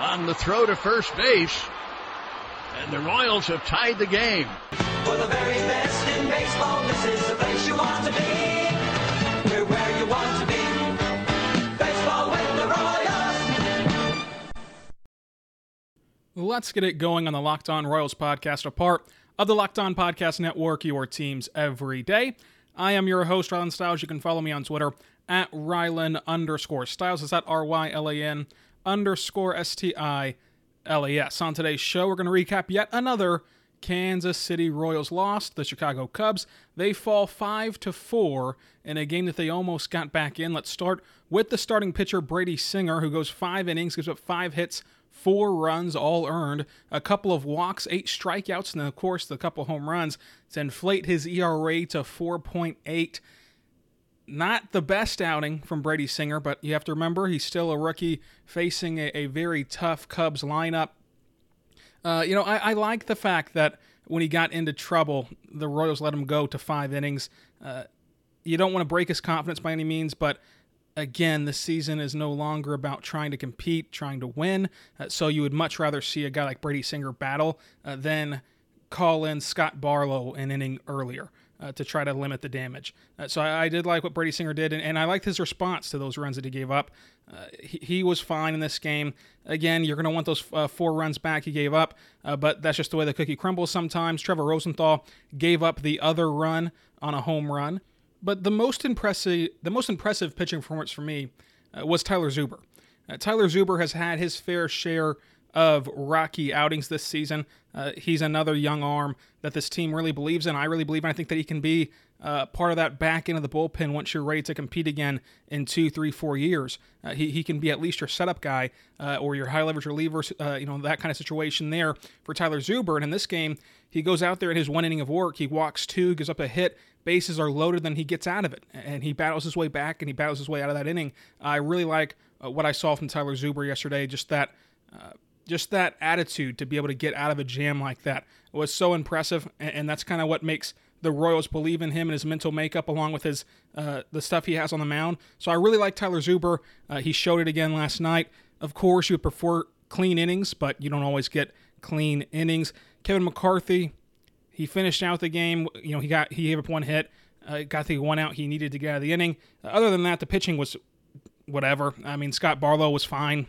on the throw to first base. And the Royals have tied the game. For the very best in baseball, this is the place you want to be. We're where you want to be. Baseball with the Royals. Let's get it going on the Locked On Royals podcast, a part of the Locked On Podcast Network, your teams every day. I am your host, Rylan Stiles. You can follow me on Twitter at Rylan underscore Stiles. Is that R Y L A N underscore S T I L A S. On today's show, we're going to recap yet another Kansas City Royals lost. The Chicago Cubs they fall five to four in a game that they almost got back in. Let's start with the starting pitcher Brady Singer, who goes five innings, gives up five hits, four runs, all earned, a couple of walks, eight strikeouts, and of course the couple home runs to inflate his ERA to 4.8 not the best outing from Brady Singer, but you have to remember he's still a rookie facing a, a very tough Cubs lineup. Uh, you know, I, I, like the fact that when he got into trouble, the Royals let him go to five innings. Uh, you don't want to break his confidence by any means, but again, the season is no longer about trying to compete, trying to win. Uh, so you would much rather see a guy like Brady Singer battle uh, than call in Scott Barlow an inning earlier uh, to try to limit the damage. Uh, so I, I, did like what Brady Singer did, and, and, I liked his response to those runs that he gave up. Uh, he, he, was fine in this game. Again, you're going to want those uh, four runs back he gave up, uh, but that's just the way the cookie crumbles sometimes. Trevor Rosenthal gave up the other run on a home run, but the most impressive, the most impressive pitching performance for me uh, was Tyler Zuber. Tyler Zuber has had his fair share of rocky outings this season. Uh, he's another young arm that this team really believes in. I really believe, and I think that he can be uh, part of that back end of the bullpen once you're ready to compete again in two, three, four years. Uh, he, he can be at least your setup guy uh, or your high leverage reliever, uh, you know, that kind of situation there for Tyler Zuber. And in this game, he goes out there in his one inning of work. He walks two, gives up a hit, bases are loaded, then he gets out of it. And he battles his way back and he battles his way out of that inning. I really like uh, what I saw from Tyler Zuber yesterday, just that just that attitude to be able to get out of a jam like that was so impressive, and, that's kind of what makes the Royals believe in him and his mental makeup, along with his uh, the stuff he has on the mound. So I really like Tyler Zuber. Uh, he showed it again last night. Of course, you would prefer clean innings, but you don't always get clean innings. Kevin McCarthy, he finished out the game. You know, he got he gave up one hit, uh, got the one out he needed to get out of the inning. other than that, the pitching was whatever. I mean, Scott Barlow was fine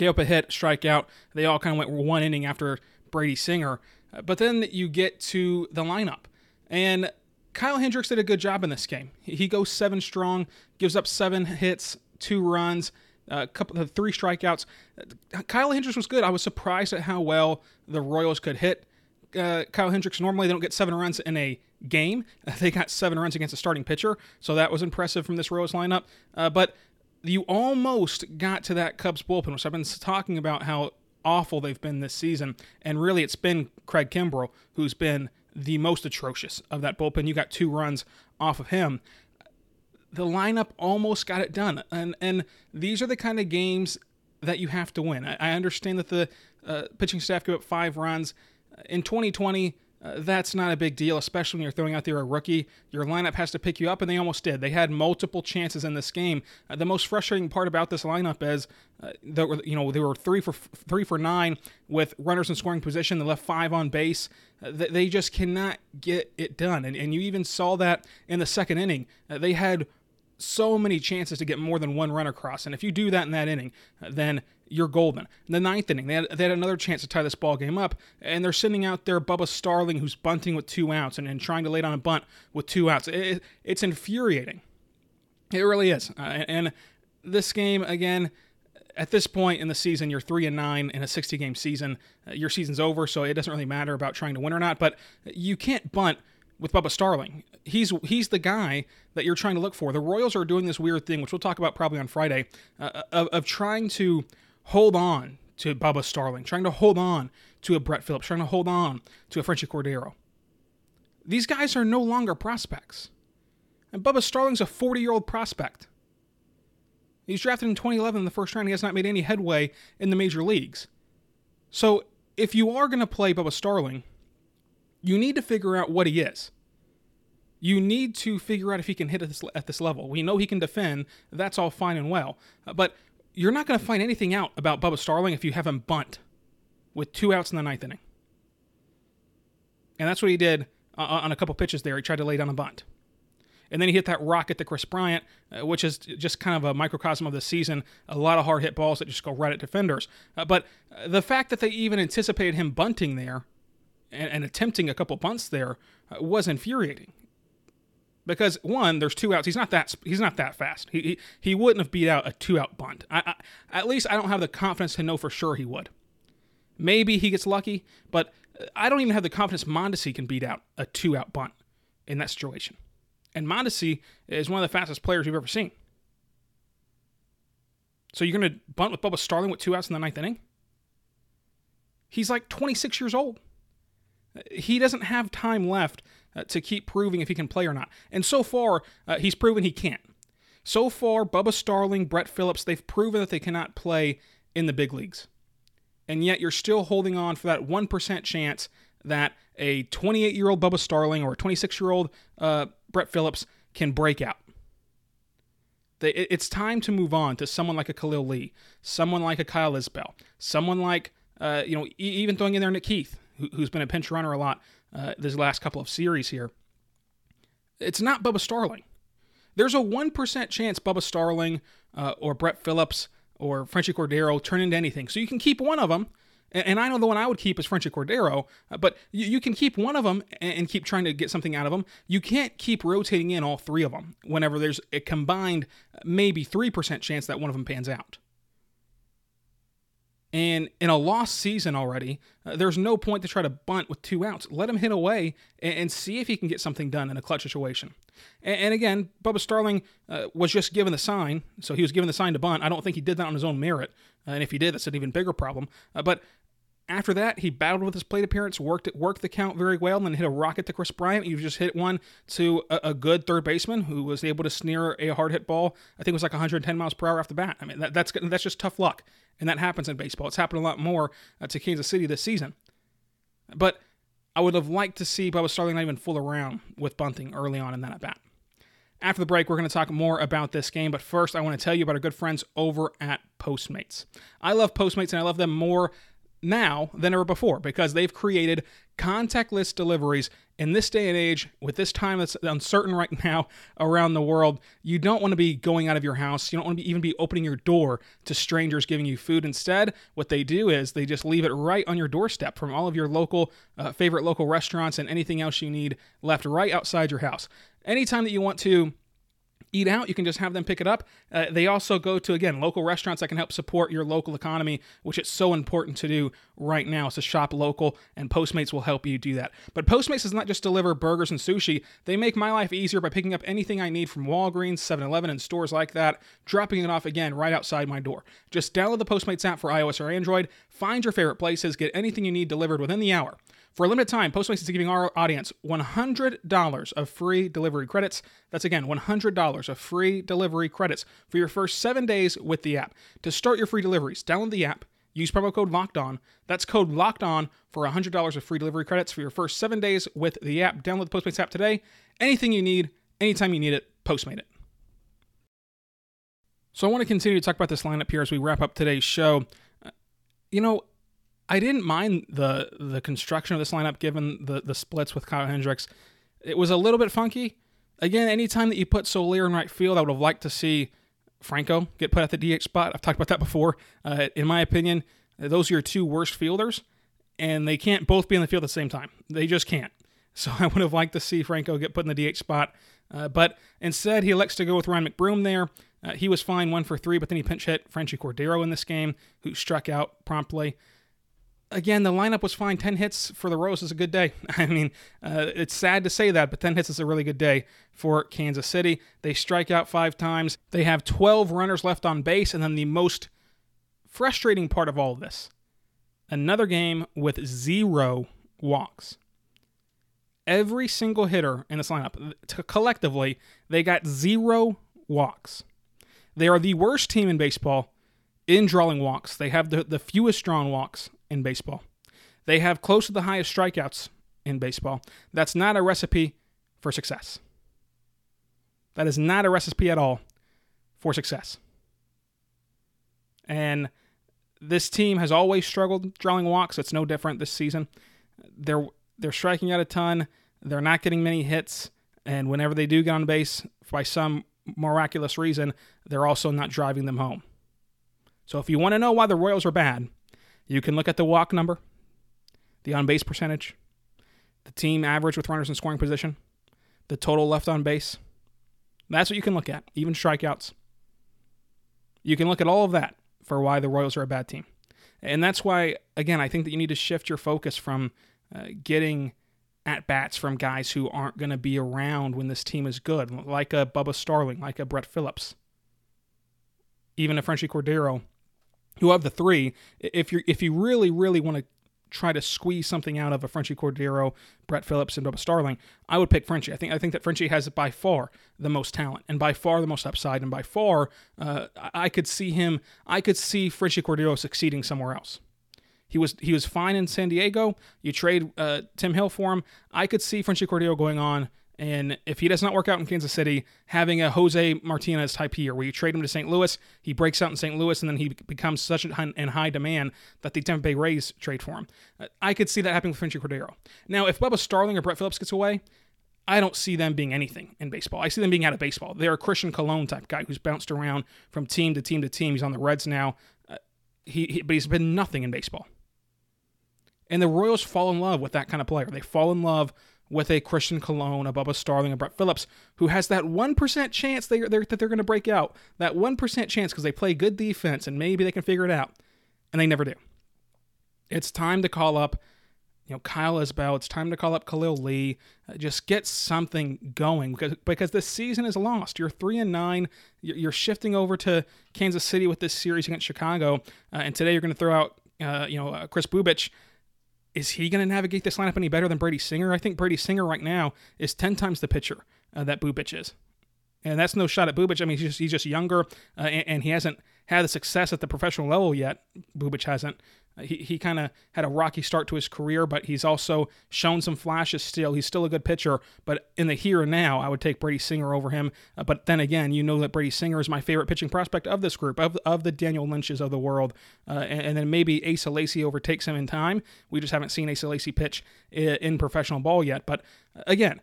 gave up a hit, strikeout. They all kind of went one inning after Brady Singer. Uh, but then you get to the lineup, and Kyle Hendricks did a good job in this game. He goes seven strong, gives up seven hits, two runs, a couple of three strikeouts. Uh, Kyle Hendricks was good. I was surprised at how well the Royals could hit uh, Kyle Hendricks. Normally, they don't get seven runs in a game. They got seven runs against a starting pitcher, so that was impressive from this Royals lineup. Uh, but you almost got to that Cubs bullpen, which I've been talking about how awful they've been this season. And really, it's been Craig Kimbrel who's been the most atrocious of that bullpen. You got two runs off of him. The lineup almost got it done. And, and these are the kind of games that you have to win. I, I understand that the uh, pitching staff gave up five runs. In 2020, uh, that's not a big deal, especially when you're throwing out there a rookie. Your lineup has to pick you up, and they almost did. They had multiple chances in this game. Uh, the most frustrating part about this lineup is, uh, that you know, they were three for three for nine with runners in scoring position. They left five on base. Uh, they just cannot get it done, and and you even saw that in the second inning. Uh, they had so many chances to get more than one run across, and if you do that in that inning, then you're golden. In the ninth inning, they had, they had another chance to tie this ball game up, and they're sending out there Bubba Starling, who's bunting with two outs and, and trying to lay down a bunt with two outs. It, it's infuriating. It really is. Uh, and this game, again, at this point in the season, you're three and nine in a 60 game season. Uh, your season's over, so it doesn't really matter about trying to win or not. But you can't bunt with Bubba Starling. He's he's the guy that you're trying to look for. The Royals are doing this weird thing, which we'll talk about probably on Friday, uh, of, of trying to hold on to Bubba Starling, trying to hold on to a Brett Phillips, trying to hold on to a Franchy Cordero. These guys are no longer prospects. And Bubba Starling's a 40 year old prospect. He's drafted in 2011 in the first round. He has not made any headway in the major leagues. So if you are going to play Bubba Starling, you need to figure out what he is. You need to figure out if he can hit at this, at this level. We know he can defend. That's all fine and well. Uh, but you're not going to find anything out about Bubba Starling if you have him bunt with two outs in the ninth inning. And that's what he did uh, on a couple pitches there. He tried to lay down a bunt. And then he hit that rocket to Kris Bryant, uh, which is just kind of a microcosm of the season. A lot of hard hit balls that just go right at defenders. Uh, but uh, the fact that they even anticipated him bunting there and, and attempting a couple bunts there uh, was infuriating. Because one, there's two outs. He's not that he's not that fast. He he, he wouldn't have beat out a two out bunt. I, I, at least I don't have the confidence to know for sure he would. Maybe he gets lucky, but I don't even have the confidence Mondesi can beat out a two out bunt in that situation. And Mondesi is one of the fastest players we've ever seen. So you're going to bunt with Bubba Starling with two outs in the ninth inning? He's like 26 years old. He doesn't have time left uh, to keep proving if he can play or not. And so far, uh, he's proven he can't. So far, Bubba Starling, Brett Phillips, they've proven that they cannot play in the big leagues. And yet you're still holding on for that 1% chance that a 28 year old Bubba Starling or a 26 year old uh, Brett Phillips can break out. They, it's time to move on to someone like a Khalil Lee, someone like a Kyle Isbel, someone like, uh, you know, even throwing in there Nick Heath, who, has been a pinch runner a lot uh, this last couple of series here. It's not Bubba Starling. There's a 1% chance Bubba Starling uh, or Brett Phillips or Franchy Cordero turn into anything. So you can keep one of them. And I know the one I would keep is Franchy Cordero, uh, but you can keep one of them and keep trying to get something out of them. You can't keep rotating in all three of them whenever there's a combined maybe 3% chance that one of them pans out. And in a lost season already, uh, there's no point to try to bunt with two outs. Let him hit away and, and see if he can get something done in a clutch situation. And, and again, Bubba Starling uh, was just given the sign, so he was given the sign to bunt. I don't think he did that on his own merit. Uh, and if he did, that's an even bigger problem. Uh, but after that, he battled with his plate appearance, worked it, worked the count very well, and then hit a rocket to Kris Bryant. He just hit one to a, a, good third baseman who was able to sneer a hard hit ball. I think it was like 110 miles per hour off the bat. I mean, that, that's that's just tough luck, and that happens in baseball. It's happened a lot more uh, to Kansas City this season. But I would have liked to see Bubba Starling not even fool around with bunting early on in that at bat. After the break, we're going to talk more about this game, but first, I want to tell you about our good friends over at Postmates. I love Postmates, and I love them more now than ever before because they've created contactless deliveries in this day and age with this time that's uncertain right now around the world. You don't want to be going out of your house. You don't want to be, even be opening your door to strangers giving you food. Instead what they do is they just leave it right on your doorstep from all of your local uh, favorite local restaurants and anything else you need left right outside your house. Anytime that you want to eat out, you can just have them pick it up. Uh, they also go to, again, local restaurants that can help support your local economy, which it's so important to do right now. So shop local, and Postmates will help you do that. But Postmates does not just deliver burgers and sushi, they make my life easier by picking up anything I need from Walgreens, 7 Eleven, and stores like that, dropping it off again right outside my door. Just download the Postmates app for iOS or Android, find your favorite places, get anything you need delivered within the hour. For a limited time, Postmates is giving our audience $100 of free delivery credits. That's again $100 of free delivery credits for your first seven days with the app. To start your free deliveries, download the app, use promo code Locked On. That's code Locked On for $100 of free delivery credits for your first seven days with the app. Download the Postmates app today. Anything you need, anytime you need it, Postmate it. So I want to continue to talk about this lineup here as we wrap up today's show. Uh, you know, I didn't mind the the construction of this lineup given the the splits with Kyle Hendricks. It was a little bit funky. Again, anytime that you put Soler in right field, I would have liked to see Franco get put at the DH spot. I've talked about that before. Uh, in my opinion, those are your two worst fielders, and they can't both be in the field at the same time. They just can't. So I would have liked to see Franco get put in the DH spot, uh, but instead he elects to go with Ryan McBroom there. Uh, he was fine one for three, but then he pinch hit Franchy Cordero in this game, who struck out promptly again, the lineup was fine. 10 hits for the Rose is a good day. I mean, uh, it's sad to say that, but 10 hits is a really good day for Kansas City. They strike out five times. They have 12 runners left on base, and then the most frustrating part of all of this another game with zero walks. Every single hitter in this lineup, t- collectively, they got zero walks. They are the worst team in baseball in drawing walks. They have the, the fewest drawn walks in baseball. They have close to the highest strikeouts in baseball. That's not a recipe for success. That is not a recipe at all for success. And this team has always struggled drawing walks. It's no different this season. They're they're striking out a ton. They're not getting many hits, and whenever they do get on base, by some miraculous reason, they're also not driving them home. So if you want to know why the Royals are bad, you can look at the walk number, the on base percentage, the team average with runners in scoring position, the total left on base. That's what you can look at, even strikeouts. You can look at all of that for why the Royals are a bad team. And that's why, again, I think that you need to shift your focus from uh, getting at bats from guys who aren't going to be around when this team is good, like a Bubba Starling, like a Brett Phillips, even a Franchy Cordero, who of the three, if you if you really really want to try to squeeze something out of a Franchy Cordero, Brett Phillips, and Bubba Starling, I would pick Franchy. I think I think that Franchy has by far the most talent and by far the most upside, and by far uh, I could see him. I could see Franchy Cordero succeeding somewhere else. He was he was fine in San Diego. You trade uh, Tim Hill for him. I could see Franchy Cordero going on and if he does not work out in Kansas City, having a Jose Martinez type year where you trade him to St. Louis, he breaks out in St. Louis, and then he becomes such in high demand that the Tampa Bay Rays trade for him. Uh, I could see that happening with Franchy Cordero. Now, if Bubba Starling or Brett Phillips gets away, I don't see them being anything in baseball. I see them being out of baseball. They're a Christian Colon type guy who's bounced around from team to team to team. He's on the Reds now. Uh, he, he, but he's been nothing in baseball. And the Royals fall in love with that kind of player. They fall in love with a Christian Colon, a Bubba Starling, a Brett Phillips, who has that 1% chance they, they're, that they're going to break out. That 1% chance because they play good defense and maybe they can figure it out. And they never do. It's time to call up you know, Kyle Isbel. It's time to call up Khalil Lee. Uh, just get something going because because this season is lost. You're three and nine. You're shifting over to Kansas City with this series against Chicago, uh, and today you're going to throw out uh, you know uh, Kris Bubic is he going to navigate this lineup any better than Brady Singer? I think Brady Singer right now is 10 times the pitcher uh, that Bubic is. And that's no shot at Bubic. I mean, he's just, he's just younger uh, and, and, he hasn't had the success at the professional level yet. Bubic hasn't. Uh, he he kind of had a rocky start to his career, but he's also shown some flashes still. He's still a good pitcher, but in the here and now, I would take Brady Singer over him. Uh, but then again, you know that Brady Singer is my favorite pitching prospect of this group, of, of the Daniel Lynches of the world. Uh, and, and, then maybe Asa Lacy overtakes him in time. We just haven't seen Asa Lacy pitch in, in professional ball yet. But uh, again,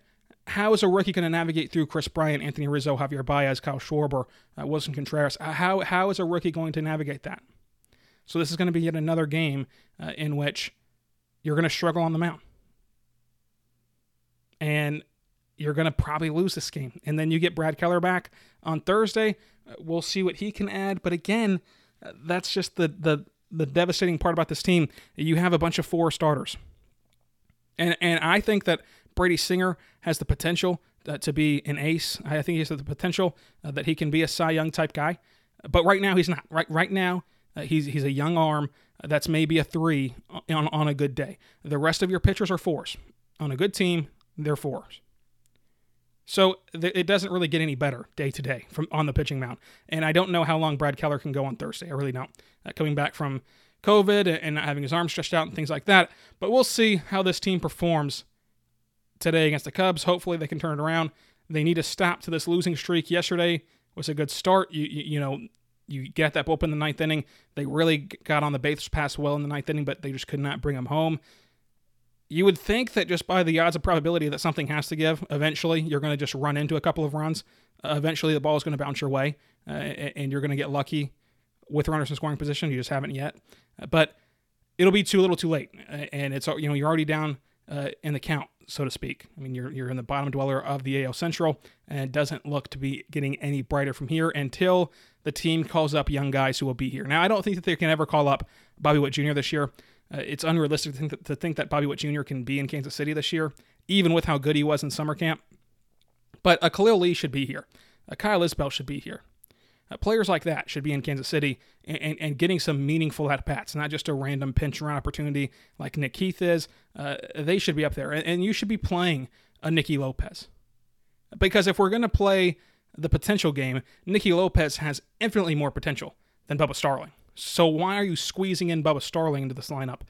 how is a rookie going to navigate through Kris Bryant, Anthony Rizzo, Javier Baez, Kyle Schwarber, uh, Willson Contreras? How, how is a rookie going to navigate that? So this is going to be yet another game uh, in which you're going to struggle on the mound. And you're going to probably lose this game. And then you get Brad Keller back on Thursday. Uh, we'll see what he can add. But again, uh, that's just the, the, the devastating part about this team. You have a bunch of four starters. And, and I think that Brady Singer has the potential uh, to be an ace. I think he has the potential uh, that he can be a Cy Young type guy. But right now, he's not. Right, right now, uh, he's he's a young arm that's maybe a three on on a good day. The rest of your pitchers are fours. On a good team, they're fours. So th- it doesn't really get any better day to day from on the pitching mound. And I don't know how long Brad Keller can go on Thursday. I really don't. Uh, coming back from COVID and not having his arm stretched out and things like that. But we'll see how this team performs today against the Cubs. Hopefully they can turn it around. They need to stop to this losing streak. Yesterday was a good start. You you, you know you get that bullpen in the ninth inning. They really got on the base pass well in the ninth inning, but they just could not bring them home. You would think that just by the odds of probability that something has to give, eventually you're going to just run into a couple of runs. Uh, eventually the ball is going to bounce your way, uh, and you're going to get lucky with runners in scoring position. You just haven't yet, but it'll be too little, too late, and it's you know you're already down uh, in the count, so to speak. I mean, you're you're in the bottom dweller of the AL Central, and it doesn't look to be getting any brighter from here until the team calls up young guys who will be here. Now, I don't think that they can ever call up Bobby Witt Jr. this year. Uh, it's unrealistic to think, that, to think that Bobby Witt Jr. can be in Kansas City this year, even with how good he was in summer camp. But a Khalil Lee should be here. A Kyle Isbel should be here. Uh, players like that should be in Kansas City and, and, and getting some meaningful at bats, not just a random pinch run opportunity like Nick Heath is. Uh, they should be up there, and, and you should be playing a Nicky Lopez. Because if we're going to play the potential game, Nicky Lopez has infinitely more potential than Bubba Starling. So why are you squeezing in Bubba Starling into this lineup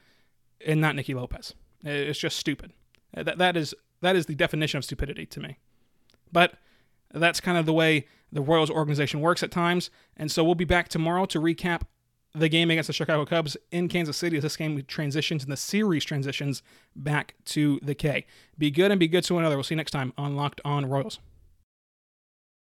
and not Nicky Lopez? It's just stupid. That that is that is the definition of stupidity to me. But that's kind of the way the Royals organization works at times. And so we'll be back tomorrow to recap the game against the Chicago Cubs in Kansas City as this game transitions and the series transitions back to the K. Be good and be good to one another. We'll see you next time on Locked On Royals.